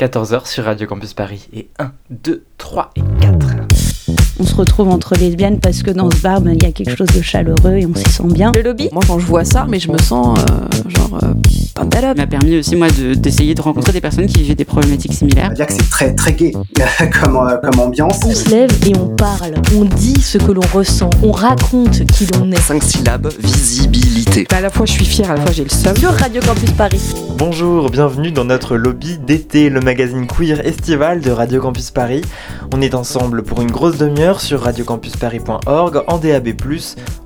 14h sur Radio Campus Paris. Et 1, 2, 3 et 4. On se retrouve entre lesbiennes parce que dans ce bar, ben, il y a quelque chose de chaleureux et on s'y sent bien. Le lobby Moi, quand je vois ça, mais je me sens euh, genre euh, Ça m'a permis aussi, moi, de- d'essayer de, rencontrer des personnes qui vivaient des problématiques On similaires. va dire que c'est très très gay comme, euh, comme ambiance. On se lève et on parle, on dit ce que l'on ressent, on raconte qui l'on est. 5 syllabes, visibilité. à la fois je suis fière, à la fois j'ai le seum. Sur Radio Campus Paris. Bonjour, bienvenue dans notre lobby d'été, le magazine queer estival de Radio Campus Paris. On est ensemble pour une grosse demi-heure sur radiocampusparis.org, en DAB+,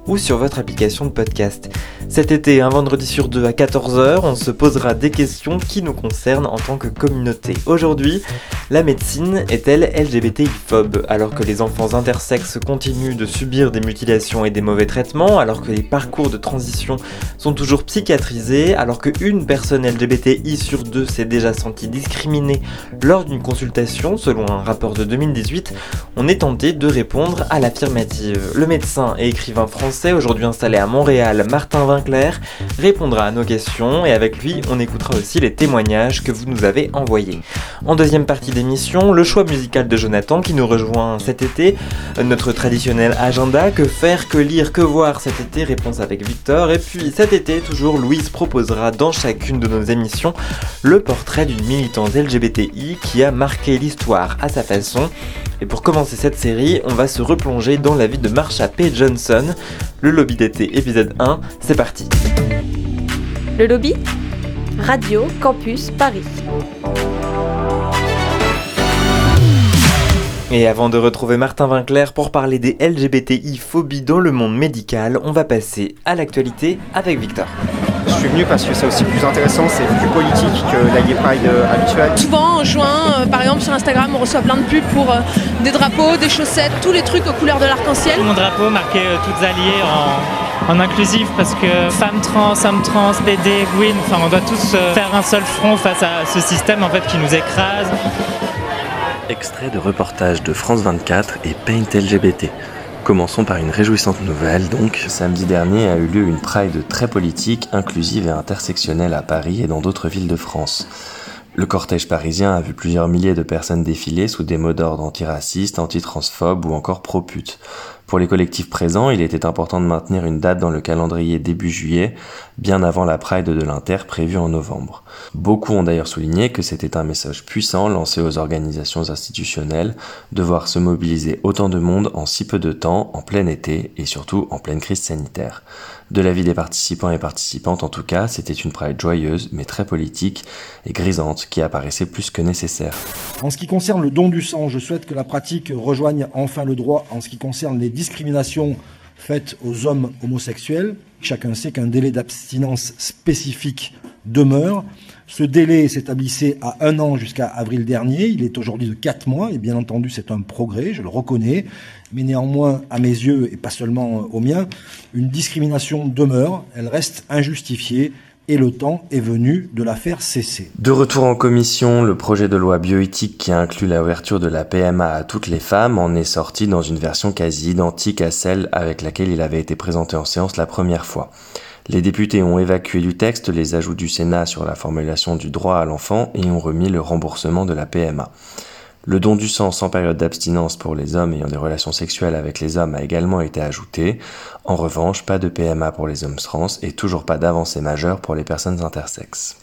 ou sur votre application de podcast. Cet été, un vendredi sur deux à 14h, on se posera des questions qui nous concernent en tant que communauté. Aujourd'hui, la médecine est-elle LGBTI-phobe Alors que les enfants intersexes continuent de subir des mutilations et des mauvais traitements, alors que les parcours de transition sont toujours psychiatrisés, alors qu'une personne LGBTI sur deux s'est déjà sentie discriminée lors d'une consultation, selon un rapport de 2018, on est tenté de répondre à l'affirmative. Le médecin et écrivain français, aujourd'hui installé à Montréal, Martin Vinclair, répondra à nos questions et avec lui, on écoutera aussi les témoignages que vous nous avez envoyés. En deuxième partie d'émission, le choix musical de Jonathan qui nous rejoint cet été, notre traditionnel agenda, que faire, que lire, que voir cet été, réponse avec Victor, et puis cet été, toujours, Louise proposera dans chacune de nos émissions le portrait d'une militante LGBTI qui a marqué l'histoire à sa façon. Et pour commencer cette série, on va se replonger dans la vie de Marsha P. Johnson, le lobby d'été épisode 1, c'est parti. Le lobby Radio Campus Paris. Et avant de retrouver Martin Vinclair pour parler des LGBTI phobies dans le monde médical, on va passer à l'actualité avec Victor. Suis venu parce que c'est aussi plus intéressant, c'est plus politique que la Gay Pride euh, habituelle. Souvent en juin, euh, par exemple sur Instagram, on reçoit plein de pubs pour euh, des drapeaux, des chaussettes, tous les trucs aux couleurs de l'arc-en-ciel. Mon drapeau marqué euh, toutes alliées en, en inclusif parce que femmes trans, hommes trans, BD, Gwyn, enfin on doit tous euh, faire un seul front face à ce système en fait qui nous écrase. Extrait de reportage de France 24 et Paint LGBT. Commençons par une réjouissante nouvelle donc. Samedi dernier a eu lieu une Pride très politique, inclusive et intersectionnelle à Paris et dans d'autres villes de France. Le cortège parisien a vu plusieurs milliers de personnes défiler sous des mots d'ordre antiracistes, antitransphobes ou encore pro-putes. Pour les collectifs présents, il était important de maintenir une date dans le calendrier début juillet, bien avant la Pride de l'Inter prévue en novembre. Beaucoup ont d'ailleurs souligné que c'était un message puissant lancé aux organisations institutionnelles de voir se mobiliser autant de monde en si peu de temps, en plein été et surtout en pleine crise sanitaire. De l'avis des participants et participantes en tout cas, c'était une Pride joyeuse mais très politique et grisante qui apparaissait plus que nécessaire. En ce qui concerne le don du sang, je souhaite que la pratique rejoigne enfin le droit en ce qui concerne les discriminations faites aux hommes homosexuels. Chacun sait qu'un délai d'abstinence spécifique demeure. Ce délai s'établissait à un an jusqu'à avril dernier. Il est aujourd'hui de quatre mois et bien entendu c'est un progrès, je le reconnais. Mais néanmoins, à mes yeux et pas seulement aux miens, une discrimination demeure. Elle reste injustifiée et le temps est venu de la faire cesser. De retour en commission, le projet de loi bioéthique qui inclut l'ouverture de la PMA à toutes les femmes en est sorti dans une version quasi identique à celle avec laquelle il avait été présenté en séance la première fois. Les députés ont évacué du texte les ajouts du Sénat sur la formulation du droit à l'enfant et ont remis le remboursement de la PMA. Le don du sang sans période d'abstinence pour les hommes ayant des relations sexuelles avec les hommes a également été ajouté. En revanche, pas de PMA pour les hommes trans et toujours pas d'avancée majeure pour les personnes intersexes.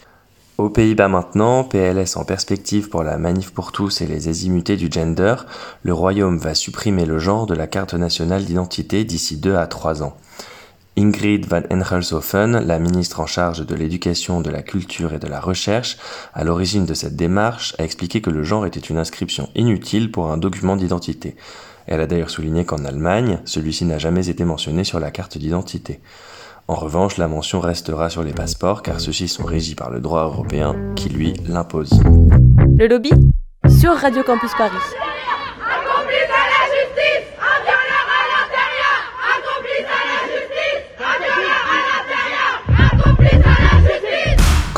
Aux Pays-Bas maintenant, PLS en perspective pour la manif pour tous et les azimutés du gender, le Royaume va supprimer le genre de la carte nationale d'identité d'ici 2 à 3 ans. Ingrid van Engelsofen, la ministre en charge de l'éducation, de la culture et de la recherche, à l'origine de cette démarche, a expliqué que le genre était une inscription inutile pour un document d'identité. Elle a d'ailleurs souligné qu'en Allemagne, celui-ci n'a jamais été mentionné sur la carte d'identité. En revanche, la mention restera sur les passeports car ceux-ci sont régis par le droit européen qui, lui, l'impose. Le lobby Sur Radio Campus Paris.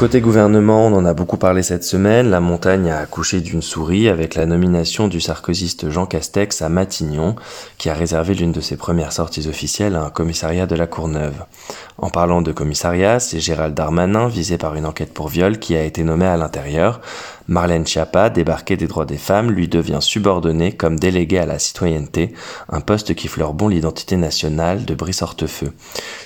Côté gouvernement, on en a beaucoup parlé cette semaine. La montagne a accouché d'une souris avec la nomination du sarkoziste Jean Castex à Matignon, qui a réservé l'une de ses premières sorties officielles à un commissariat de la Courneuve. En parlant de commissariat, c'est Gérald Darmanin, visé par une enquête pour viol, qui a été nommé à l'intérieur. Marlène Schiappa, débarquée des droits des femmes, lui devient subordonnée comme déléguée à la citoyenneté, un poste qui fleure bon l'identité nationale de Brice Hortefeux.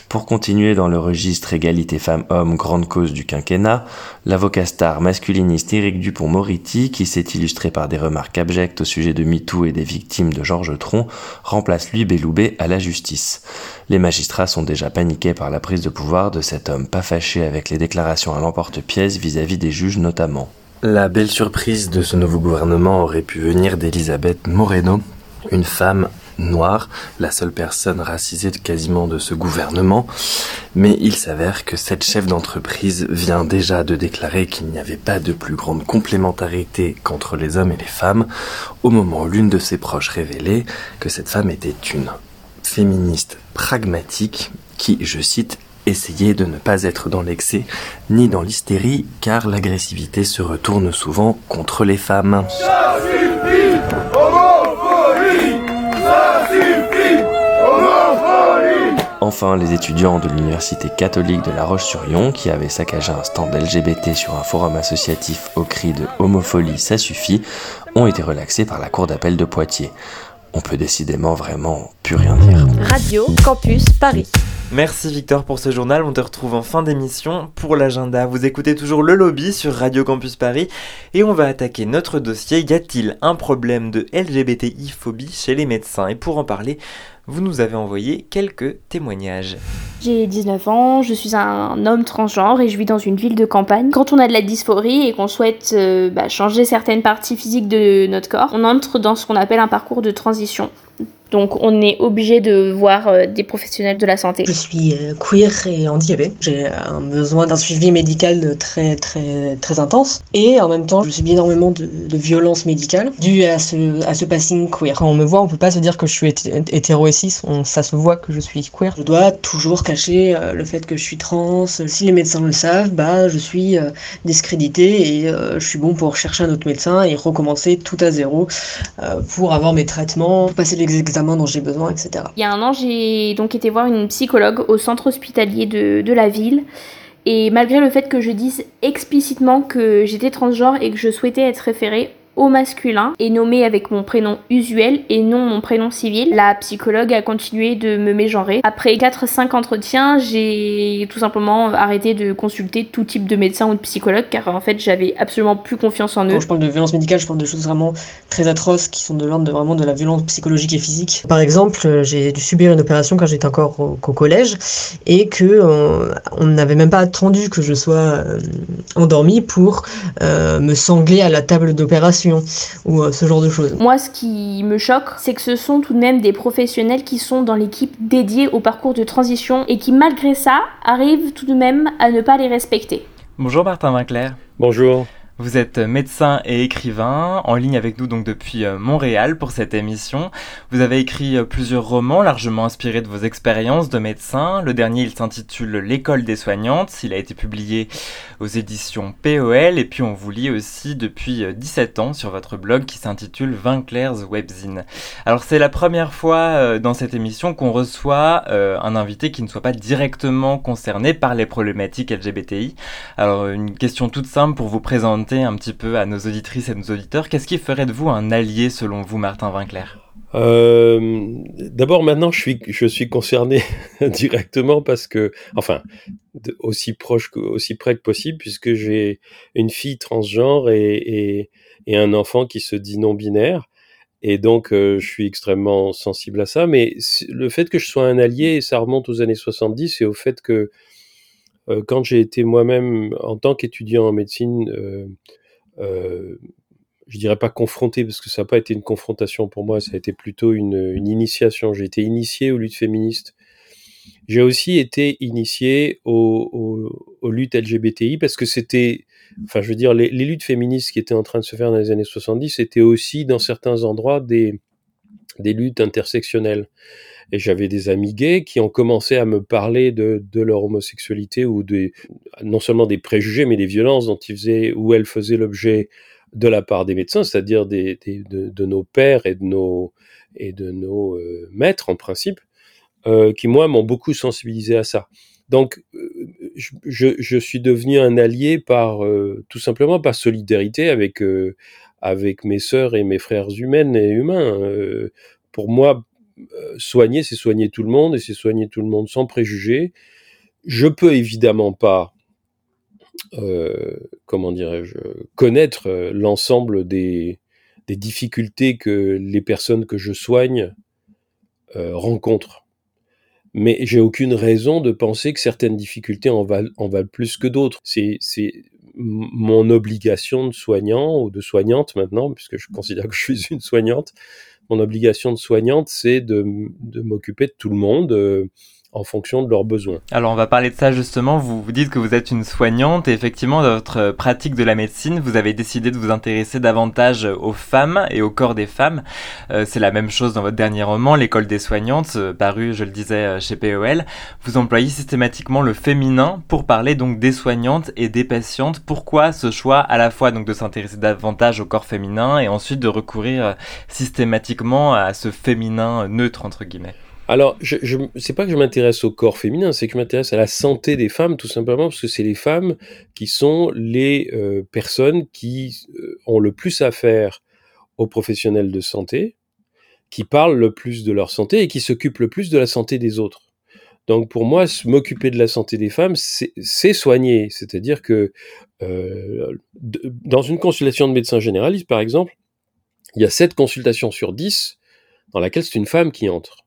Pour continuer dans le registre égalité femmes-hommes, grande cause du quinquennat, l'avocat star masculiniste Éric Dupont-Moretti, qui s'est illustré par des remarques abjectes au sujet de MeToo et des victimes de Georges Tron, remplace lui Belloubet à la justice. Les magistrats sont déjà paniqués par la prise de pouvoir de cet homme pas fâché avec les déclarations à l'emporte-pièce vis-à-vis des juges notamment. La belle surprise de ce nouveau gouvernement aurait pu venir d'Elisabeth Moreno, une femme noire, la seule personne racisée quasiment de ce gouvernement, mais il s'avère que cette chef d'entreprise vient déjà de déclarer qu'il n'y avait pas de plus grande complémentarité qu'entre les hommes et les femmes, au moment où l'une de ses proches révélait que cette femme était une féministe pragmatique qui, je cite, essayait de ne pas être dans l'excès ni dans l'hystérie, car l'agressivité se retourne souvent contre les femmes. Enfin, les étudiants de l'Université catholique de La Roche-sur-Yon, qui avaient saccagé un stand LGBT sur un forum associatif au cri de homophobie, ça suffit, ont été relaxés par la Cour d'appel de Poitiers. On peut décidément vraiment plus rien dire. Radio Campus Paris. Merci Victor pour ce journal. On te retrouve en fin d'émission pour l'agenda. Vous écoutez toujours le lobby sur Radio Campus Paris et on va attaquer notre dossier. Y a-t-il un problème de LGBTI-phobie chez les médecins? Et pour en parler, vous nous avez envoyé quelques témoignages. J'ai 19 ans, je suis un homme transgenre et je vis dans une ville de campagne. Quand on a de la dysphorie et qu'on souhaite euh, bah, changer certaines parties physiques de notre corps, on entre dans ce qu'on appelle un parcours de transition. Donc on est obligé de voir euh, des professionnels de la santé. Je suis euh, queer et handicapée. J'ai un besoin d'un suivi médical très très très intense. Et en même temps, je subis énormément de, violences médicales dues à ce, à ce passing queer. Quand on me voit, on peut pas se dire que je suis hétéro. On, ça se voit que je suis queer. Je dois toujours cacher euh, le fait que je suis trans. Si les médecins le savent, bah je suis discrédité et je suis bon pour chercher un autre médecin et recommencer tout à zéro pour avoir mes traitements, passer les examens dont j'ai besoin, etc. Il y a un an, j'ai donc été voir une psychologue au centre hospitalier de, de la ville. Et malgré le fait que je dise explicitement que j'étais transgenre et que je souhaitais être référée, au masculin et nommé avec mon prénom usuel et non mon prénom civil. La psychologue a continué de me mégenrer. Après 4-5 entretiens, j'ai tout simplement arrêté de consulter tout type de médecin ou de psychologue car en fait j'avais absolument plus confiance en eux. Quand je parle de violence médicale, je parle de choses vraiment très atroces qui sont de l'ordre de vraiment de la violence psychologique et physique. Par exemple, j'ai dû subir une opération quand j'étais encore au, collège et que euh, on n'avait même pas attendu que je sois euh, endormie pour euh, me sangler à la table d'opération ou euh, ce genre de choses. Moi, ce qui me choque, c'est que ce sont tout de même des professionnels qui sont dans l'équipe dédiée au parcours de transition et qui, malgré ça, arrivent tout de même à ne pas les respecter. Bonjour Martin Vinclair. Bonjour. Vous êtes médecin et écrivain, en ligne avec nous donc depuis euh, Montréal pour cette émission. Vous avez écrit euh, plusieurs romans largement inspirés de vos expériences de médecin. Le dernier, il s'intitule L'école des soignantes. Il a été publié aux éditions POL et puis on vous lit aussi depuis 17 euh, ans sur votre blog qui s'intitule Vinclair's Webzine. Alors c'est la première fois dans cette émission qu'on reçoit un invité qui ne soit pas directement concerné par les problématiques LGBTI. Alors une question toute simple pour vous présenter un petit peu à nos auditrices et nos auditeurs, qu'est-ce qui ferait de vous un allié selon vous, Martin Vinclair euh, D'abord, maintenant, je suis, concerné directement parce que, enfin, aussi proche, aussi près que possible, puisque j'ai une fille transgenre et, un enfant qui se dit non binaire. Et donc, euh, je suis extrêmement sensible à ça. Mais le fait que je sois un allié, ça remonte aux années 70 et au fait que quand j'ai été moi-même, en tant qu'étudiant en médecine, euh, euh, je dirais pas confronté, parce que ça n'a pas été une confrontation pour moi, ça a été plutôt une, initiation. J'ai été initié aux luttes féministes. J'ai aussi été initié aux, luttes LGBTI parce que c'était, enfin, je veux dire, les, luttes féministes qui étaient en train de se faire dans les années 70 étaient aussi, dans certains endroits, des luttes intersectionnelles. Et j'avais des amis gays qui ont commencé à me parler de, de leur homosexualité ou des, non seulement des préjugés, mais des violences dont ils faisaient, où elles faisaient l'objet de la part des médecins, c'est-à-dire des, des de, nos pères et de nos, et de nos euh, maîtres en principe, euh, qui moi m'ont beaucoup sensibilisé à ça. Donc, euh, je, je, suis devenu un allié par tout simplement par solidarité avec avec mes sœurs et mes frères humains et humains. pour moi, soigner, c'est soigner tout le monde et c'est soigner tout le monde sans préjugés. Je peux évidemment pas, euh, comment dirais-je, connaître l'ensemble des, difficultés que les personnes que je soigne euh, rencontrent. Mais j'ai aucune raison de penser que certaines difficultés en valent plus que d'autres. C'est mon obligation de soignant ou de soignante maintenant, puisque je considère que je suis une soignante, mon obligation de soignante, c'est de, de m'occuper de tout le monde. Euh, en fonction de leurs besoins. Alors on va parler de ça justement, vous vous dites que vous êtes une soignante et effectivement dans votre pratique de la médecine, vous avez décidé de vous intéresser davantage aux femmes et au corps des femmes. Euh, c'est la même chose dans votre dernier roman, L'école des soignantes, euh, paru je le disais euh, chez POL. Vous employez systématiquement le féminin pour parler donc des soignantes et des patientes. Pourquoi ce choix à la fois donc de s'intéresser davantage au corps féminin et ensuite de recourir systématiquement à ce féminin neutre entre guillemets? Alors, je, je c'est pas que je m'intéresse au corps féminin, c'est que je m'intéresse à la santé des femmes, tout simplement parce que c'est les femmes qui sont les euh, personnes qui euh, ont le plus à faire aux professionnels de santé, qui parlent le plus de leur santé et qui s'occupent le plus de la santé des autres. Donc pour moi, m'occuper de la santé des femmes, c'est soigner. C'est-à-dire que euh, dans une consultation de médecin généraliste, par exemple, il y a 7 consultations sur 10 dans laquelle c'est une femme qui entre.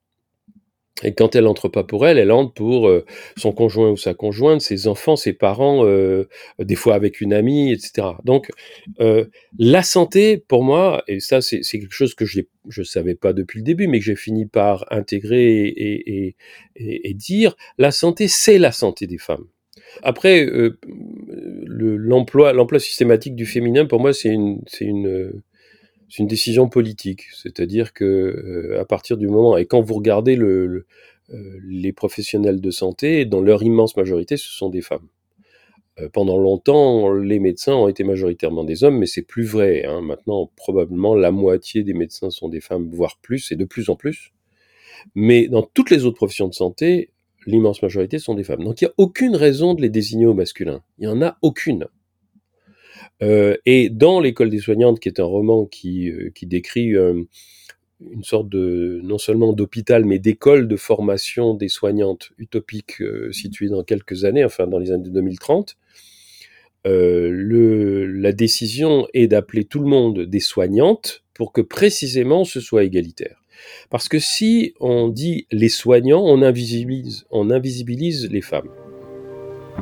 Et quand elle entre pas pour elle, elle entre pour euh, son conjoint ou sa conjointe, ses enfants, ses parents, euh, des fois avec une amie, etc. Donc, euh, la santé, pour moi, et ça c'est quelque chose que je ne savais pas depuis le début, mais que j'ai fini par intégrer et, dire, la santé, c'est la santé des femmes. Après, l'emploi l'emploi systématique du féminin, pour moi, c'est une, une c'est une décision politique, c'est-à-dire que euh, à partir du moment et quand vous regardez euh, les professionnels de santé, dans leur immense majorité, ce sont des femmes. Euh, pendant longtemps, les médecins ont été majoritairement des hommes, mais c'est plus vrai. Hein. Maintenant, probablement la moitié des médecins sont des femmes, voire plus, et de plus en plus. Mais dans toutes les autres professions de santé, l'immense majorité sont des femmes. Donc il n'y a aucune raison de les désigner au masculin. Il n'y en a aucune. Euh, et dans l'école des soignantes, qui est un roman qui, euh, décrit euh, une sorte de non seulement d'hôpital, mais d'école de formation des soignantes utopique située dans quelques années, enfin dans les années 2030. Le, la décision est d'appeler tout le monde des soignantes pour que précisément ce soit égalitaire. Parce que si on dit les soignants, on invisibilise les femmes.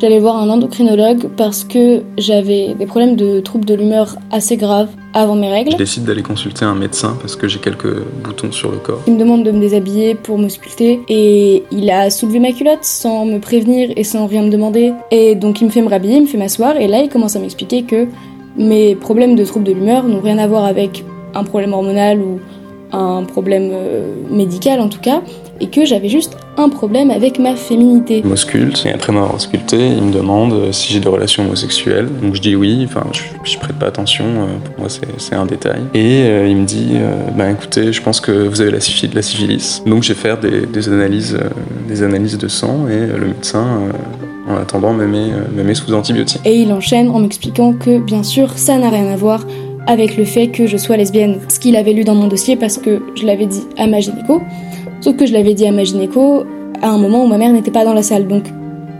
J'allais voir un endocrinologue parce que j'avais des problèmes de troubles de l'humeur assez graves avant mes règles. Je décide d'aller consulter un médecin parce que j'ai quelques boutons sur le corps. Il me demande de me déshabiller pour me sculpter et il a soulevé ma culotte sans me prévenir et sans rien me demander. Et donc il me fait me rhabiller, il me fait m'asseoir et là il commence à m'expliquer que mes problèmes de troubles de l'humeur n'ont rien à voir avec un problème hormonal ou un problème euh, médical en tout cas, et que j'avais juste un problème avec ma féminité. M'ausculte, et après m'avoir sculpté, il me demande euh, si j'ai des relations homosexuelles. Donc je dis oui, enfin je, je prête pas attention, euh, pour moi c'est un détail. Et euh, il me dit, bah écoutez, je pense que vous avez la syphilis. La syphilis. Donc j'ai fait des, des, analyses, des analyses de sang, et le médecin en attendant me met sous antibiotiques. Et il enchaîne en m'expliquant que bien sûr ça n'a rien à voir avec le fait que je sois lesbienne. Ce qu'il avait lu dans mon dossier parce que je l'avais dit à ma gynéco. Sauf que je l'avais dit à ma gynéco à un moment où ma mère n'était pas dans la salle. Donc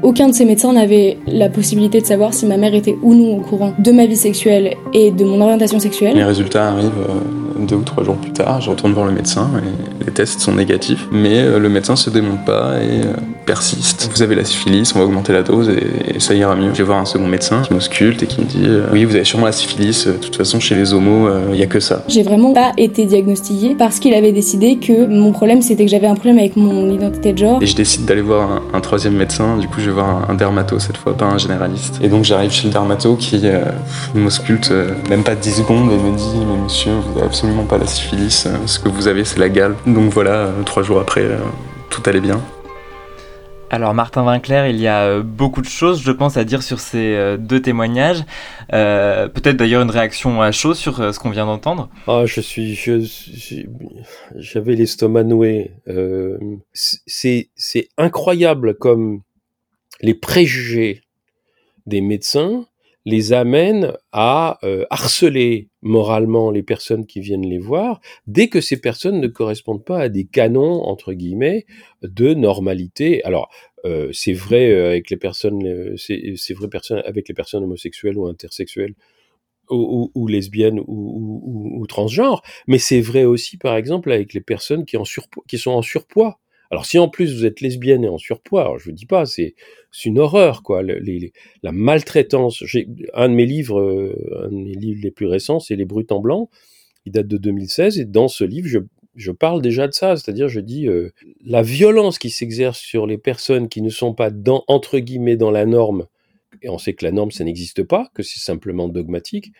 aucun de ces médecins n'avait la possibilité de savoir si ma mère était ou non au courant de ma vie sexuelle et de mon orientation sexuelle. Les résultats arrivent euh, deux ou trois jours plus tard. Je retourne voir le médecin et les tests sont négatifs. Mais euh, le médecin se démonte pas et euh, persiste. Vous avez la syphilis, on va augmenter la dose et, ça ira mieux. Je vais voir un second médecin qui m'ausculte et qui me dit Oui, vous avez sûrement la syphilis. De toute façon, chez les homos, il n'y a que ça. J'ai vraiment pas été diagnostiquée parce qu'il avait décidé que mon problème c'était que j'avais un problème avec mon identité de genre. Et je décide d'aller voir un, un troisième médecin. Du coup, je vais voir un, dermato cette fois, pas un généraliste. Et donc j'arrive chez le dermato qui euh, m'ausculte euh, même pas 10 secondes et me dit Mais monsieur, vous n'avez absolument pas la syphilis, euh, ce que vous avez c'est la gale. Donc voilà, trois jours après, tout allait bien. Alors Martin Vinclair, il y a beaucoup de choses, je pense, à dire sur ces deux témoignages. Peut-être d'ailleurs une réaction à chaud sur ce qu'on vient d'entendre. Ah, je suis, j'avais l'estomac noué. c'est, c'est incroyable comme les préjugés des médecins les amènent à euh, harceler moralement les personnes qui viennent les voir dès que ces personnes ne correspondent pas à des canons entre guillemets de normalité. Alors euh, c'est vrai euh, avec les personnes, homosexuelles ou intersexuelles ou, lesbiennes ou, transgenres, mais c'est vrai aussi par exemple avec les personnes qui sont en surpoids. Alors si en plus vous êtes lesbienne et en surpoids, alors je vous dis pas, c'est une horreur quoi. la maltraitance. Un de mes livres, euh, un livres les plus récents, c'est Les Brutes en blanc. Il date de 2016 et dans ce livre, je, je parle déjà de ça, c'est-à-dire je dis euh, la violence qui s'exerce sur les personnes qui ne sont pas dans entre guillemets dans la norme. Et on sait que la norme ça n'existe pas, que c'est simplement dogmatique.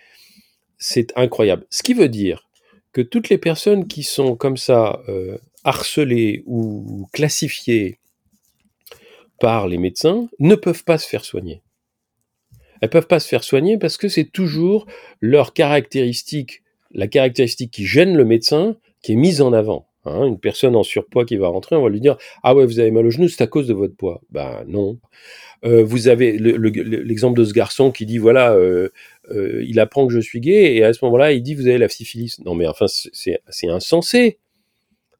C'est incroyable. Ce qui veut dire que toutes les personnes qui sont comme ça euh, harcelées ou classifiées par les médecins ne peuvent pas se faire soigner. Elles peuvent pas se faire soigner parce que c'est toujours leur caractéristique, la caractéristique qui gêne le médecin, qui est mise en avant. Hein. une personne en surpoids qui va rentrer, on va lui dire ah ouais vous avez mal au genou, c'est à cause de votre poids. Ben non. Euh, vous avez l'exemple de ce garçon qui dit voilà euh, euh, il apprend que je suis gay et à ce moment-là il dit vous avez la syphilis. Non mais enfin c'est insensé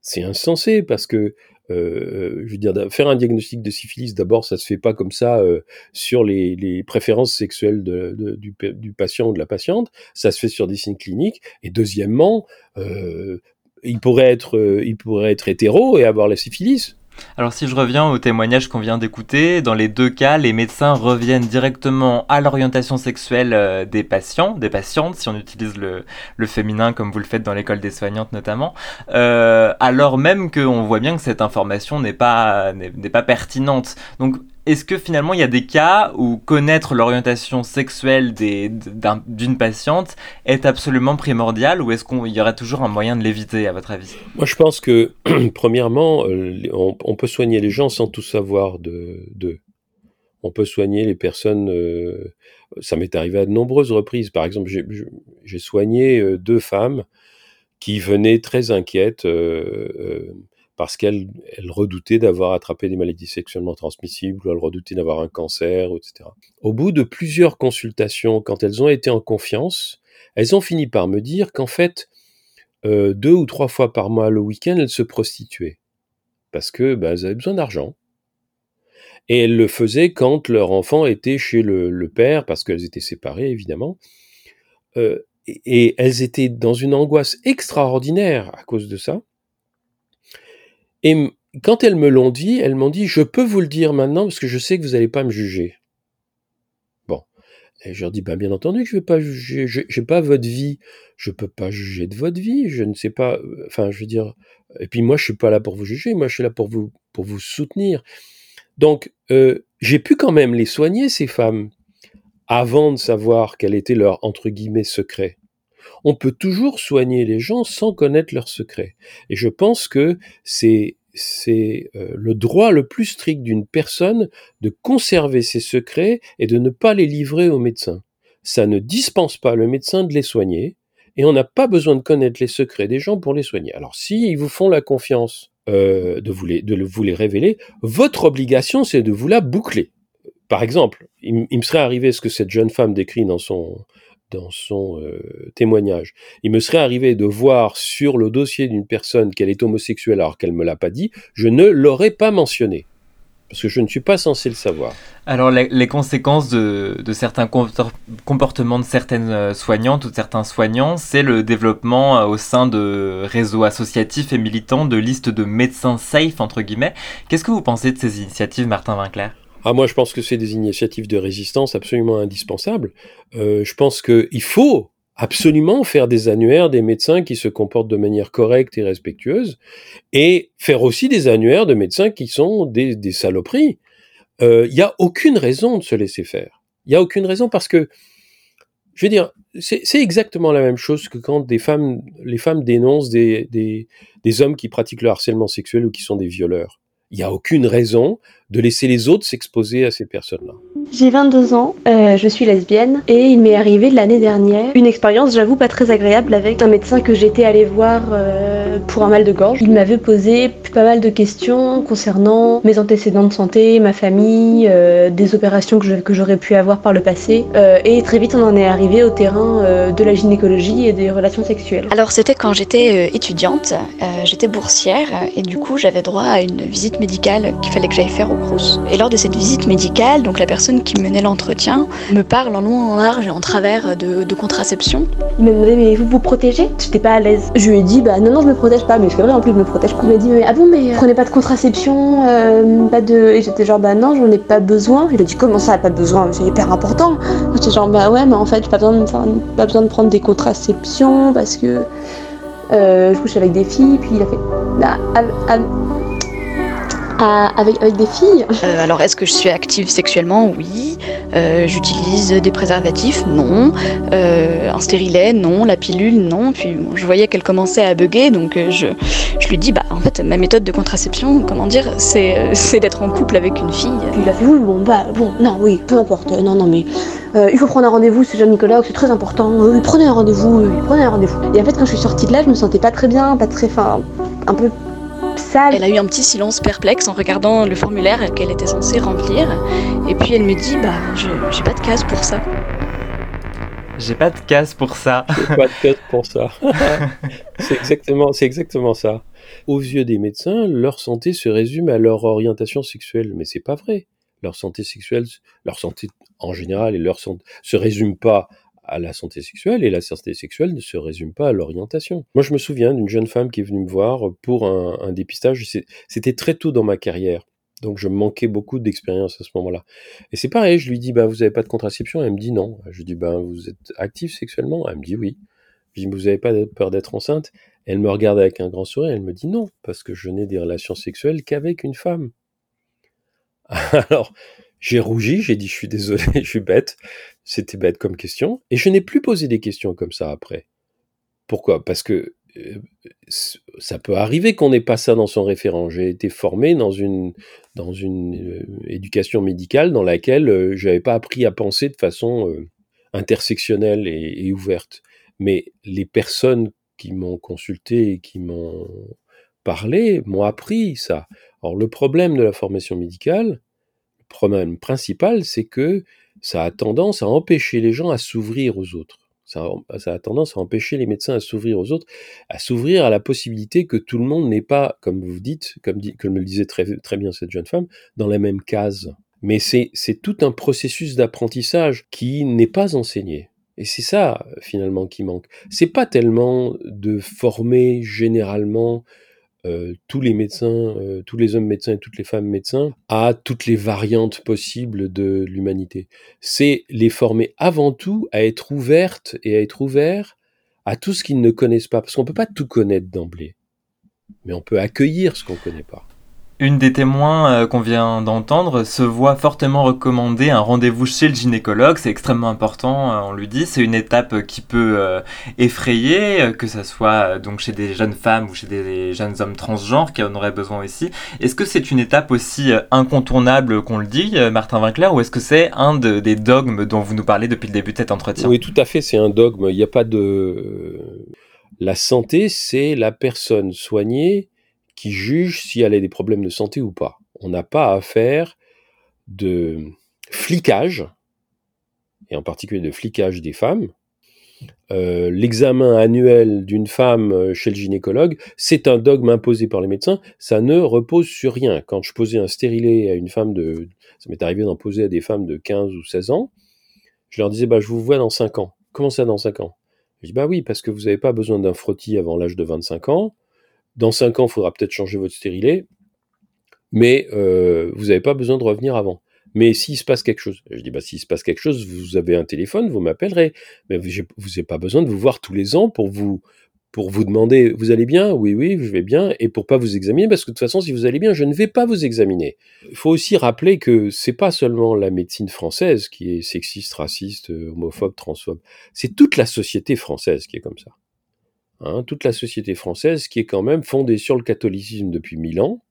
c'est insensé parce que euh, je veux dire, faire un diagnostic de syphilis, d'abord, ça se fait pas comme ça euh, sur les, les, préférences sexuelles de, de, du, du, patient ou de la patiente. Ça se fait sur des signes cliniques. Et deuxièmement, euh, il pourrait être, euh, il pourrait être hétéro et avoir la syphilis. Alors si je reviens au témoignage qu'on vient d'écouter, dans les deux cas, les médecins reviennent directement à l'orientation sexuelle euh, des patients, des patientes, si on utilise le, féminin comme vous le faites dans l'école des soignantes notamment, euh, alors même qu'on voit bien que cette information n'est pas, n'est pas pertinente. Donc est-ce que finalement il y a des cas où connaître l'orientation sexuelle d'une patiente est absolument primordial ou est-ce qu'il y aurait toujours un moyen de l'éviter à votre avis? Moi je pense que premièrement euh, on, peut soigner les gens sans tout savoir d'eux. On peut soigner les personnes, euh, ça m'est arrivé à de nombreuses reprises. Par exemple, j'ai soigné euh, deux femmes qui venaient très inquiètes parce qu'elle elle redoutait d'avoir attrapé des maladies sexuellement transmissibles, ou elle redoutait d'avoir un cancer, etc. Au bout de plusieurs consultations, quand elles ont été en confiance, elles ont fini par me dire qu'en fait, euh, deux ou trois fois par mois le week-end, elles se prostituaient. Parce que bah, elles avaient besoin d'argent. Et elles le faisaient quand leur enfant était chez le, père, parce qu'elles étaient séparées, évidemment. Euh, et elles étaient dans une angoisse extraordinaire à cause de ça. Et quand elles me l'ont dit, elles m'ont dit, je peux vous le dire maintenant parce que je sais que vous n'allez pas me juger. Bon. Je leur dis, ben, bien entendu que je ne vais pas juger, je n'ai pas votre vie, je peux pas juger de votre vie, je ne sais pas, euh, enfin, je veux dire, et puis moi, je suis pas là pour vous juger, moi, je suis là pour vous, pour vous soutenir. Donc, euh, j'ai pu quand même les soigner, ces femmes, avant de savoir quel était leur, entre guillemets, secret on peut toujours soigner les gens sans connaître leurs secrets. Et je pense que c'est c'est euh, le droit le plus strict d'une personne de conserver ses secrets et de ne pas les livrer au médecin. Ça ne dispense pas le médecin de les soigner, et on n'a pas besoin de connaître les secrets des gens pour les soigner. Alors si ils vous font la confiance euh, de, vous les, révéler, votre obligation c'est de vous la boucler. Par exemple, il me serait arrivé ce que cette jeune femme décrit dans son, dans son euh, témoignage. Il me serait arrivé de voir sur le dossier d'une personne qu'elle est homosexuelle alors qu'elle ne me l'a pas dit, je ne l'aurais pas mentionné. Parce que je ne suis pas censé le savoir. Alors les, conséquences de, certains comportements de certaines euh, soignantes ou de certains soignants, c'est le développement euh, au sein de réseaux associatifs et militants de listes de médecins safe, entre guillemets. Qu'est-ce que vous pensez de ces initiatives, Martin Winkler ah, moi, je pense que c'est des initiatives de résistance absolument indispensables. Euh, je pense qu'il faut absolument faire des annuaires des médecins qui se comportent de manière correcte et respectueuse, et faire aussi des annuaires de médecins qui sont des, saloperies. Il euh, n'y a aucune raison de se laisser faire. Il n'y a aucune raison parce que, je veux dire, c'est exactement la même chose que quand les femmes dénoncent des, des hommes qui pratiquent le harcèlement sexuel ou qui sont des violeurs. Il n'y a aucune raison de laisser les autres s'exposer à ces personnes-là. J'ai 22 ans, euh, je suis lesbienne et il m'est arrivé l'année dernière une expérience, j'avoue, pas très agréable avec un médecin que j'étais allée voir euh, pour un mal de gorge. Il m'avait posé pas mal de questions concernant mes antécédents de santé, ma famille, euh, des opérations que j'aurais pu avoir par le passé et très vite on en est arrivé au terrain de la gynécologie et des relations sexuelles. Alors c'était quand j'étais étudiante, j'étais boursière et du coup j'avais droit à une visite médicale qu'il fallait que j'aille faire au Et lors de cette visite médicale, donc la personne qui menait l'entretien me parle en long, en large et en travers de, contraception. Il m'a demandé mais vous vous protégez? J'étais pas à l'aise. Je lui ai dit bah non non je me protège pas mais c'est vrai en plus je me protège pas. Il m'a dit mais ah bon mais prenez pas de contraception, euh, pas de et j'étais genre bah non j'en ai pas besoin. Il a dit comment ça pas besoin? C'est hyper important. J'étais genre bah ouais mais en fait j'ai pas besoin de pas besoin de prendre des contraceptions parce que euh, je couche avec des filles puis il a fait avec, avec, des filles euh, Alors, est-ce que je suis active sexuellement? Oui. Euh, j'utilise des préservatifs? Non. Euh, un stérilet? Non. La pilule? Non. Puis je voyais qu'elle commençait à bugger, donc je, je lui dis bah en fait ma méthode de contraception, comment dire, c'est, d'être en couple avec une fille. Puis il a fait oui, bon bah bon, non, oui, peu importe, non, non mais il faut prendre un rendez-vous, c'est Jean-Nicolas, c'est très important. Prenez un rendez-vous, oui, prenez un rendez-vous. Et en fait, quand je suis sortie de là, je me sentais pas très bien, pas très, fin, un peu elle a eu un petit silence perplexe en regardant le formulaire qu'elle était censée remplir. Et puis elle me dit Bah, j'ai pas de case pour ça. J'ai pas de case pour ça. J'ai pas de case pour ça. c'est exactement, c'est exactement ça. Aux yeux des médecins, leur santé se résume à leur orientation sexuelle, mais c'est pas vrai. Leur santé sexuelle, leur santé en général et leur santé se résume pas à la santé sexuelle, et la santé sexuelle ne se résume pas à l'orientation. Moi, je me souviens d'une jeune femme qui est venue me voir pour un, dépistage. C'était très tôt dans ma carrière. Donc je manquais beaucoup d'expérience à ce moment-là. Et c'est pareil, je lui dis, bah, vous n'avez pas de contraception? Elle me dit non. Je lui dis, bah, vous êtes active sexuellement? Elle me dit oui. Je lui dis, vous n'avez pas peur d'être enceinte? Elle me regarde avec un grand sourire, elle me dit non, parce que je n'ai des relations sexuelles qu'avec une femme. Alors, j'ai rougi, j'ai dit je suis désolé, je suis bête. C'était bête comme question. Et je n'ai plus posé des questions comme ça après. Pourquoi? Parce que euh, ça peut arriver qu'on n'ait pas ça dans son référent. J'ai été formé dans une, dans une euh, éducation médicale dans laquelle euh, je n'avais pas appris à penser de façon intersectionnelle et, et, ouverte. Mais les personnes qui m'ont consulté et qui m'ont parlé m'ont appris ça. Alors le problème de la formation médicale, problème principal, c'est que ça a tendance à empêcher les gens à s'ouvrir aux autres. Ça a, tendance à empêcher les médecins à s'ouvrir aux autres, à s'ouvrir à la possibilité que tout le monde n'est pas, comme vous dites, comme, dit, le disait très, très bien cette jeune femme, dans la même case. Mais c'est tout un processus d'apprentissage qui n'est pas enseigné. Et c'est ça, finalement, qui manque. C'est pas tellement de former généralement euh, tous les médecins, euh, tous les hommes médecins et toutes les femmes médecins à toutes les variantes possibles de l'humanité. C'est les former avant tout à être ouvertes et à être ouverts à tout ce qu'ils ne connaissent pas, parce qu'on ne peut pas tout connaître d'emblée, mais on peut accueillir ce qu'on ne connaît pas. Une des témoins euh, qu'on vient d'entendre se voit fortement recommander un rendez-vous chez le gynécologue. C'est extrêmement important, euh, on lui dit. C'est une étape qui peut euh, effrayer, que ce soit donc chez des jeunes femmes ou chez des jeunes hommes transgenres qui en auraient besoin aussi. Est-ce que c'est une étape aussi incontournable qu'on le dit, Martin Winkler, ou est-ce que c'est un des dogmes dont vous nous parlez depuis le début de cet entretien? Oui, tout à fait, c'est un dogme. Il n'y a pas de... La santé, c'est la personne soignée qui juge si elle a des problèmes de santé ou pas. On n'a pas à faire de flicage, et en particulier de flicage des femmes. Euh, l'examen annuel d'une femme euh, chez le gynécologue, c'est un dogme imposé par les médecins, ça ne repose sur rien. Quand je posais un stérilet à une femme de... Ça m'est arrivé d'en poser à des femmes de 15 ou 16 ans, je leur disais, bah, je vous vois dans 5 ans. Comment ça dans 5 ans? Je dis, bah oui, parce que vous n'avez pas besoin d'un frottis avant l'âge de 25 ans, dans 5 ans, il faudra peut-être changer votre stérilet, mais euh, vous n'avez pas besoin de revenir avant. Mais s'il se passe quelque chose, je dis, bah, s'il se passe quelque chose, vous avez un téléphone, vous m'appellerez. Mais vous n'avez pas besoin de vous voir tous les ans pour vous, pour vous demander, vous allez bien? Oui, oui, je vais bien. Et pour pas vous examiner, parce que de toute façon, si vous allez bien, je ne vais pas vous examiner. Il faut aussi rappeler que c'est pas seulement la médecine française qui est sexiste, raciste, homophobe, transphobe. C'est toute la société française qui est comme ça. Hein, toute la société française qui est quand même fondée sur le catholicisme depuis mille ans,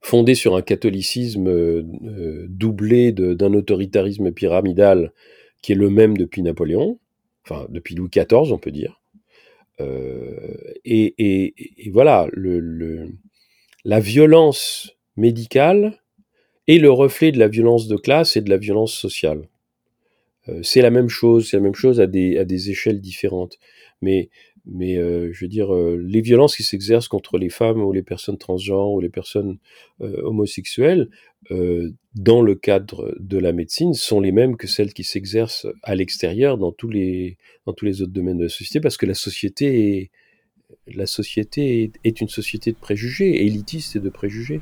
fondée sur un catholicisme doublé d'un autoritarisme pyramidal qui est le même depuis Napoléon, enfin depuis Louis XIV, on peut dire. Et, voilà, la violence médicale est le reflet de la violence de classe et de la violence sociale. c'est la même chose, c'est la même chose à des échelles différentes. Mais euh, je veux dire, euh, les violences qui s'exercent contre les femmes ou les personnes transgenres ou les personnes euh, homosexuelles, dans le cadre de la médecine, sont les mêmes que celles qui s'exercent à l'extérieur dans tous les autres domaines de la société, parce que la société est une société de préjugés, élitiste et de préjugés.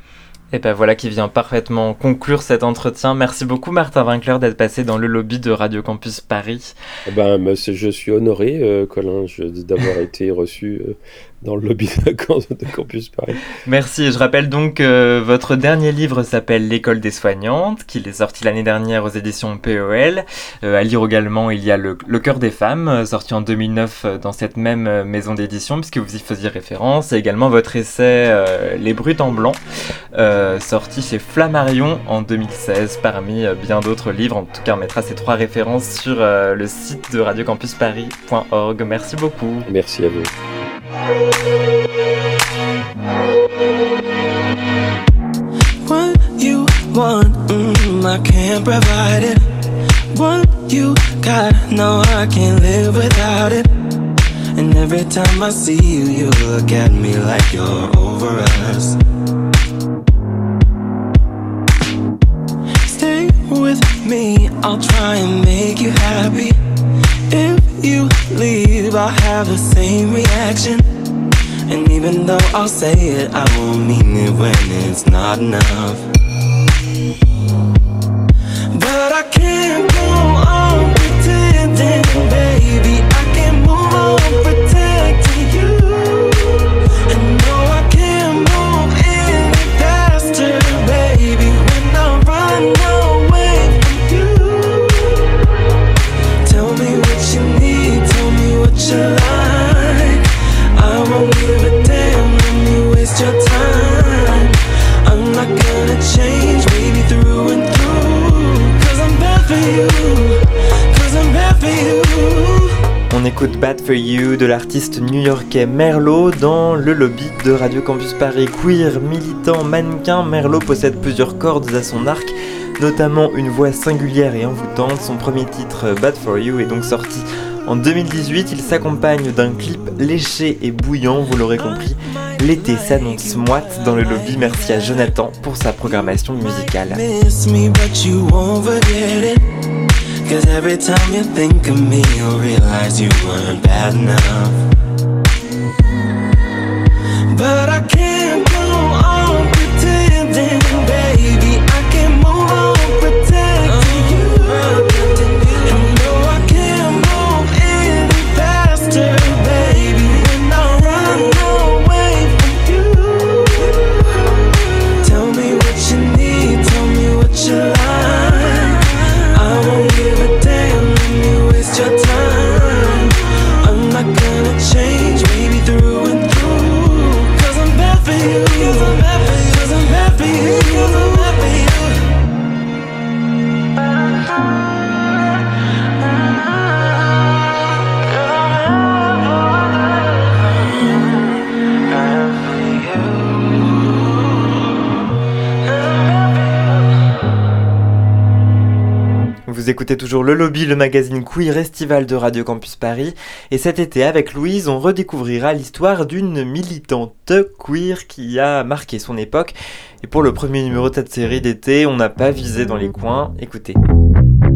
Et ben voilà qui vient parfaitement conclure cet entretien. Merci beaucoup Martin Winkler d'être passé dans le lobby de Radio Campus Paris. Eh ben, je suis honoré, euh, Colin, d'avoir été reçu euh, dans le lobby de Campus Paris. Merci. Je rappelle donc que votre dernier livre s'appelle L'école des soignantes, qu'il est sorti l'année dernière aux éditions POL. Euh, à lire également, il y a Le, cœur des femmes, sorti en 2009 dans cette même maison d'édition, puisque vous y faisiez référence. Et également votre essai Les brutes en blanc, sorti chez Flammarion en 2016, parmi bien d'autres livres. En tout cas, on mettra ces trois références sur le site de radiocampusparis.org. Merci beaucoup. Merci à vous. What you want, mm, I can't provide it. What you got, no, I can't live without it. And every time I see you, you look at me like you're over us. Stay with me, I'll try and make you happy. If you leave, I'll have the same reaction. And even though I'll say it, I won't mean it when it's not enough. For You de l'artiste new-yorkais Merlot dans le lobby de Radio Campus Paris. Queer, militant, mannequin, Merlot possède plusieurs cordes à son arc, notamment une voix singulière et envoûtante. Son premier titre, Bad for You, est donc sorti en 2018. Il s'accompagne d'un clip léché et bouillant, vous l'aurez compris. L'été s'annonce moite dans le lobby. Merci à Jonathan pour sa programmation musicale. Cause every time you think of me, you'll realize you weren't bad enough. But I can't écoutez toujours le lobby, le magazine queer estival de Radio Campus Paris. Et cet été, avec Louise, on redécouvrira l'histoire d'une militante queer qui a marqué son époque. Et pour le premier numéro de cette série d'été, on n'a pas visé dans les coins. Écoutez.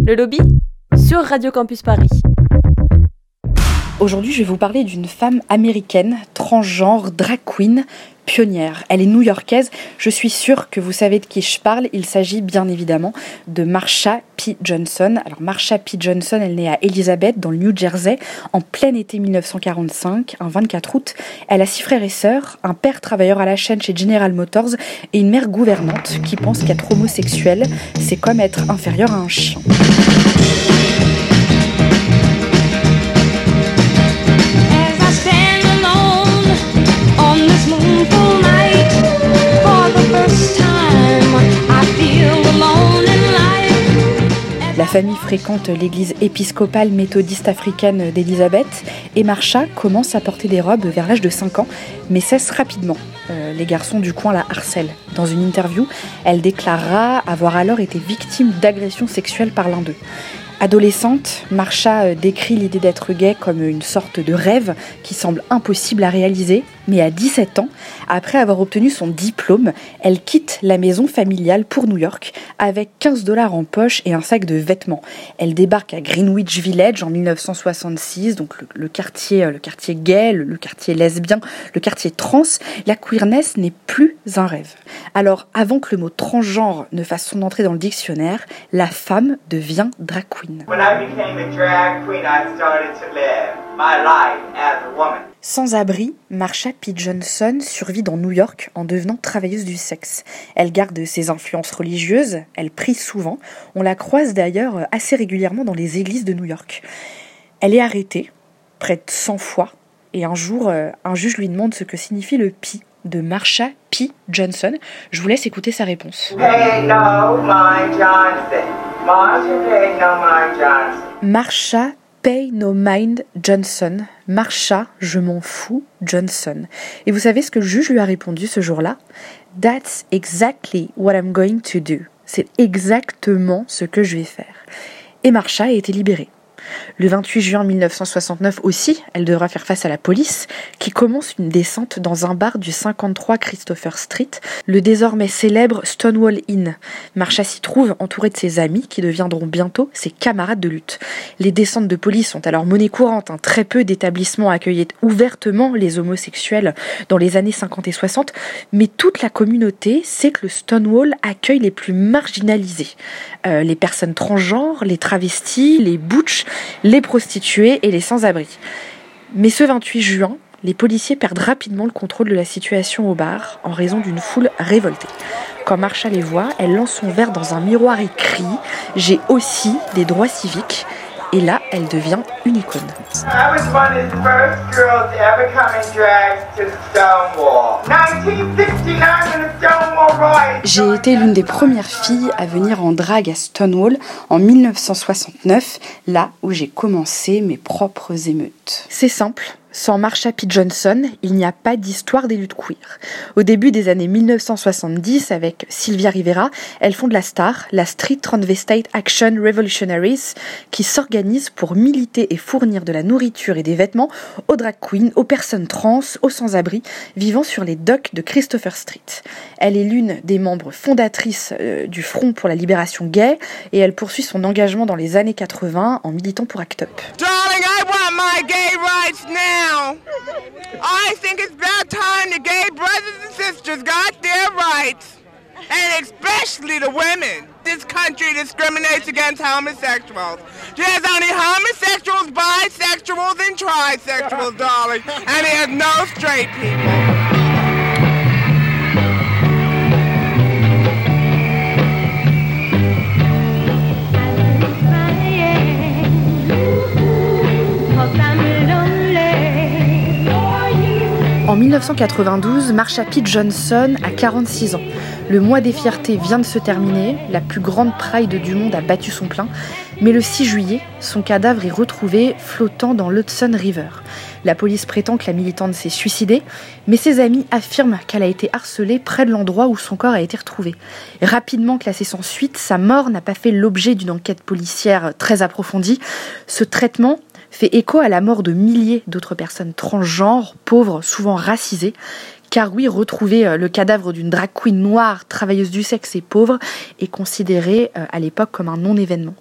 Le lobby sur Radio Campus Paris. Aujourd'hui, je vais vous parler d'une femme américaine, transgenre, drag queen, pionnière. Elle est new-yorkaise. Je suis sûre que vous savez de qui je parle. Il s'agit bien évidemment de Marsha P. Johnson. Alors Marsha P. Johnson, elle naît à Elizabeth dans le New Jersey en plein été 1945, un 24 août. Elle a six frères et sœurs, un père travailleur à la chaîne chez General Motors et une mère gouvernante qui pense qu'être homosexuel, c'est comme être inférieur à un chien. Famille fréquente l'église épiscopale méthodiste africaine d'Élisabeth et Marsha commence à porter des robes vers l'âge de 5 ans, mais cesse rapidement. Euh, les garçons du coin la harcèlent. Dans une interview, elle déclarera avoir alors été victime d'agressions sexuelles par l'un d'eux. Adolescente, Marsha euh, décrit l'idée d'être gay comme une sorte de rêve qui semble impossible à réaliser, mais à 17 ans, après avoir obtenu son diplôme, elle quitte la maison familiale pour New York avec 15 dollars en poche et un sac de vêtements. Elle débarque à Greenwich Village en 1966, donc le, quartier, le quartier gay, le, le quartier lesbien, le quartier trans. La queerness n'est plus un rêve. Alors, avant que le mot transgenre ne fasse son entrée dans le dictionnaire, la femme devient drag queen. When I became a drag queen, I started to live my life as a woman. Sans abri, Marsha P. Johnson survit dans New York en devenant travailleuse du sexe. Elle garde ses influences religieuses, elle prie souvent, on la croise d'ailleurs assez régulièrement dans les églises de New York. Elle est arrêtée, près de 100 fois, et un jour, euh, un juge lui demande ce que signifie le pi de Marsha P. Johnson. Je vous laisse écouter sa réponse. Pay no mind Johnson. Marsha pay no mind Johnson. Marsha Pay No Mind Johnson. Marsha, je m'en fous, Johnson. Et vous savez ce que le juge lui a répondu ce jour-là? That's exactly what I'm going to do. C'est exactement ce que je vais faire. Et Marsha a été libérée. Le 28 juin 1969 aussi, elle devra faire face à la police qui commence une descente dans un bar du 53 Christopher Street, le désormais célèbre Stonewall Inn. Marsha s'y trouve entourée de ses amis qui deviendront bientôt ses camarades de lutte. Les descentes de police sont alors monnaie courante. hein. Très peu d'établissements accueillaient ouvertement les homosexuels dans les années 50 et 60, mais toute la communauté sait que le Stonewall accueille les plus marginalisés. Euh, les personnes transgenres, les travestis, les butch, les prostituées et les sans-abri. Mais ce 28 juin, les policiers perdent rapidement le contrôle de la situation au bar en raison d'une foule révoltée. Quand Marsha les voit, elle lance son verre dans un miroir et crie J'ai aussi des droits civiques. Et là, elle devient une icône. I was one of the first girls to ever come in drag to Stonewall. 1969 when the Stonewall riot. J'ai été l'une des premières filles à venir en drague à Stonewall en 1969, là où j'ai commencé mes propres émeutes. C'est simple. Sans Marsha P. Johnson, il n'y a pas d'histoire des luttes queer. Au début des années 1970, avec Sylvia Rivera, elles fondent la STAR, la Street Transvestite Action Revolutionaries, qui s'organise pour militer et fournir de la nourriture et des vêtements aux drag queens, aux personnes trans, aux sans-abri, vivant sur les docks de Christopher Street. Elle est l'une des membres fondatrices euh, du Front pour la libération gay et elle poursuit son engagement dans les années 80 en militant pour ACT UP. Darling, I want my gay rights now. I think it's about time the gay brothers and sisters got their rights. And especially the women. This country discriminates against homosexuals. There's only homosexuals, bisexuals, and trisexuals, darling. And there's no straight people. En 1992, Marsha P. Johnson a 46 ans. Le mois des fiertés vient de se terminer, la plus grande pride du monde a battu son plein, mais le 6 juillet, son cadavre est retrouvé flottant dans l'Hudson River. La police prétend que la militante s'est suicidée, mais ses amis affirment qu'elle a été harcelée près de l'endroit où son corps a été retrouvé. Rapidement classée sans suite, sa mort n'a pas fait l'objet d'une enquête policière très approfondie. Ce traitement fait écho à la mort de milliers d'autres personnes transgenres, pauvres, souvent racisées. Car oui, retrouver euh, le cadavre d'une drag queen noire, travailleuse du sexe et pauvre, est considéré euh, à l'époque comme un non-événement.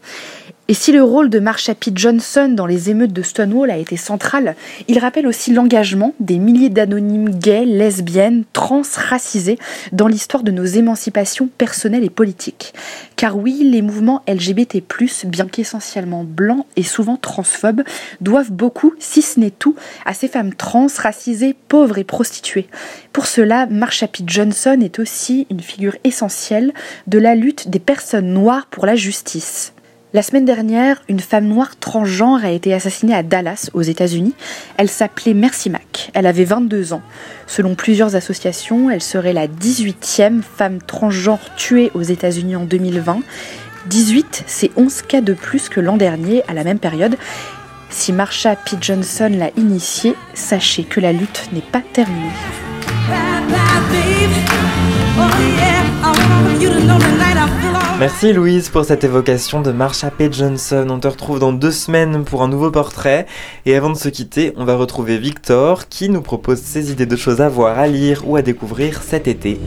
Et si le rôle de Marsha. Johnson dans les émeutes de Stonewall a été central, il rappelle aussi l'engagement des milliers d'anonymes gays, lesbiennes, trans, racisés dans l'histoire de nos émancipations personnelles et politiques. Car oui, les mouvements LGBT+, bien qu'essentiellement blancs et souvent transphobes, doivent beaucoup, si ce n'est tout, à ces femmes trans, racisées, pauvres et prostituées. Pour cela, Marsha. Johnson est aussi une figure essentielle de la lutte des personnes noires pour la justice. La semaine dernière, une femme noire transgenre a été assassinée à Dallas, aux États-Unis. Elle s'appelait Mercy Mack. Elle avait 22 ans. Selon plusieurs associations, elle serait la 18e femme transgenre tuée aux États-Unis en 2020. 18, c'est 11 cas de plus que l'an dernier à la même période. Si Marsha P. Johnson l'a initié, sachez que la lutte n'est pas terminée. Merci Louise pour cette évocation de Marsha P. Johnson. On te retrouve dans deux semaines pour un nouveau portrait. Et avant de se quitter, on va retrouver Victor qui nous propose ses idées de choses à voir, à lire ou à découvrir cet été.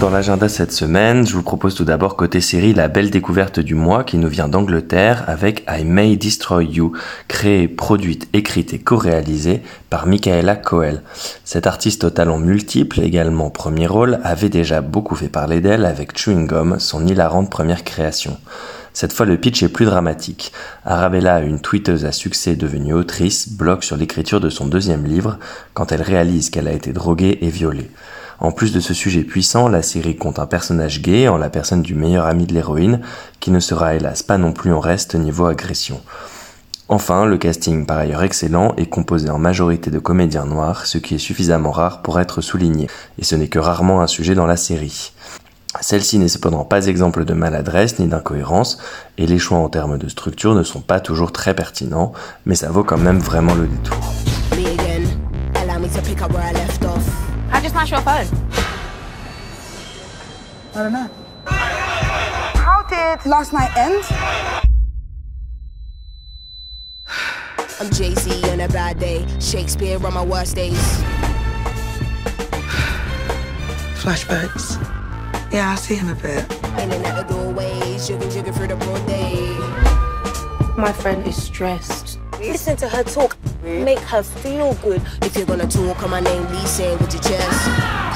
Dans l'agenda cette semaine, je vous propose tout d'abord côté série la belle découverte du mois qui nous vient d'Angleterre avec I May Destroy You, créée, produite, écrite et co-réalisée par Michaela Coel. Cette artiste au talent multiple, également premier rôle, avait déjà beaucoup fait parler d'elle avec Chewing Gum, son hilarante première création. Cette fois, le pitch est plus dramatique. Arabella, une tweeteuse à succès devenue autrice, bloque sur l'écriture de son deuxième livre quand elle réalise qu'elle a été droguée et violée. En plus de ce sujet puissant, la série compte un personnage gay en la personne du meilleur ami de l'héroïne, qui ne sera hélas pas non plus en reste niveau agression. Enfin, le casting, par ailleurs excellent, est composé en majorité de comédiens noirs, ce qui est suffisamment rare pour être souligné, et ce n'est que rarement un sujet dans la série. Celle-ci n'est cependant pas exemple de maladresse ni d'incohérence, et les choix en termes de structure ne sont pas toujours très pertinents, mais ça vaut quand même vraiment le détour. Me again. Allow me to pick up where I left off. I just smashed your phone. I don't know. How did last night end? I'm Jay Z on a bad day. Shakespeare on my worst days. Flashbacks. Yeah, I see him a bit. In and out the doorways, jigging, jigging through the broad day. My friend is stressed. Listen to her talk.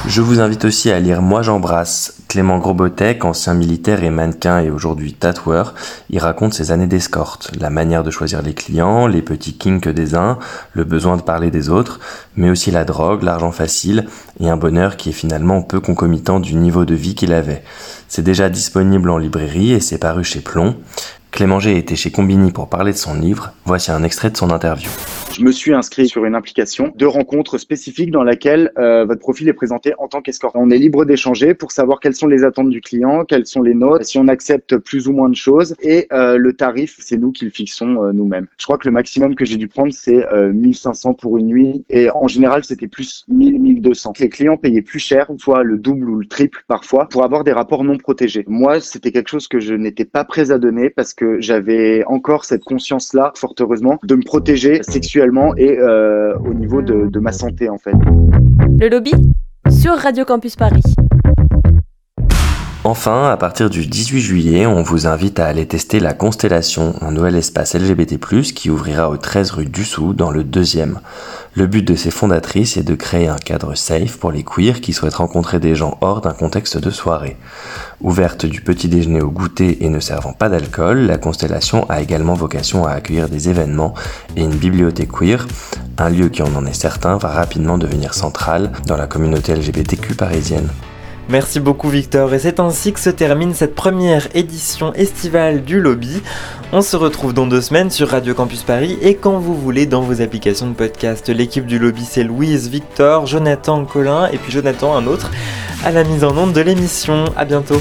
Je vous invite aussi à lire Moi j'embrasse. Clément Grobotec, ancien militaire et mannequin et aujourd'hui tatoueur, il raconte ses années d'escorte, la manière de choisir les clients, les petits kinks des uns, le besoin de parler des autres, mais aussi la drogue, l'argent facile et un bonheur qui est finalement peu concomitant du niveau de vie qu'il avait. C'est déjà disponible en librairie et c'est paru chez Plomb. Clément G était chez Combini pour parler de son livre. Voici un extrait de son interview. Je me suis inscrit sur une application de rencontre spécifique dans laquelle euh, votre profil est présenté en tant qu'escorte. On est libre d'échanger pour savoir quelles sont les attentes du client, quelles sont les notes, si on accepte plus ou moins de choses. Et euh, le tarif, c'est nous qui le fixons euh, nous-mêmes. Je crois que le maximum que j'ai dû prendre, c'est euh, 1500 pour une nuit. Et en général, c'était plus 1000, 1200. Les clients payaient plus cher, soit le double ou le triple parfois, pour avoir des rapports non protégés. Moi, c'était quelque chose que je n'étais pas prêt à donner parce que j'avais encore cette conscience-là, fort heureusement, de me protéger sexuellement et euh, au niveau de, de ma santé en fait. Le lobby sur Radio Campus Paris. Enfin, à partir du 18 juillet, on vous invite à aller tester la Constellation, un nouvel espace LGBT+, qui ouvrira au 13 rue Dussou, dans le deuxième. Le but de ses fondatrices est de créer un cadre safe pour les queers qui souhaitent rencontrer des gens hors d'un contexte de soirée. Ouverte du petit déjeuner au goûter et ne servant pas d'alcool, la Constellation a également vocation à accueillir des événements et une bibliothèque queer, un lieu qui en en est certain va rapidement devenir central dans la communauté LGBTQ parisienne. Merci beaucoup Victor et c'est ainsi que se termine cette première édition estivale du lobby. On se retrouve dans deux semaines sur Radio Campus Paris et quand vous voulez dans vos applications de podcast. L'équipe du lobby c'est Louise, Victor, Jonathan, Colin et puis Jonathan un autre à la mise en onde de l'émission. À bientôt.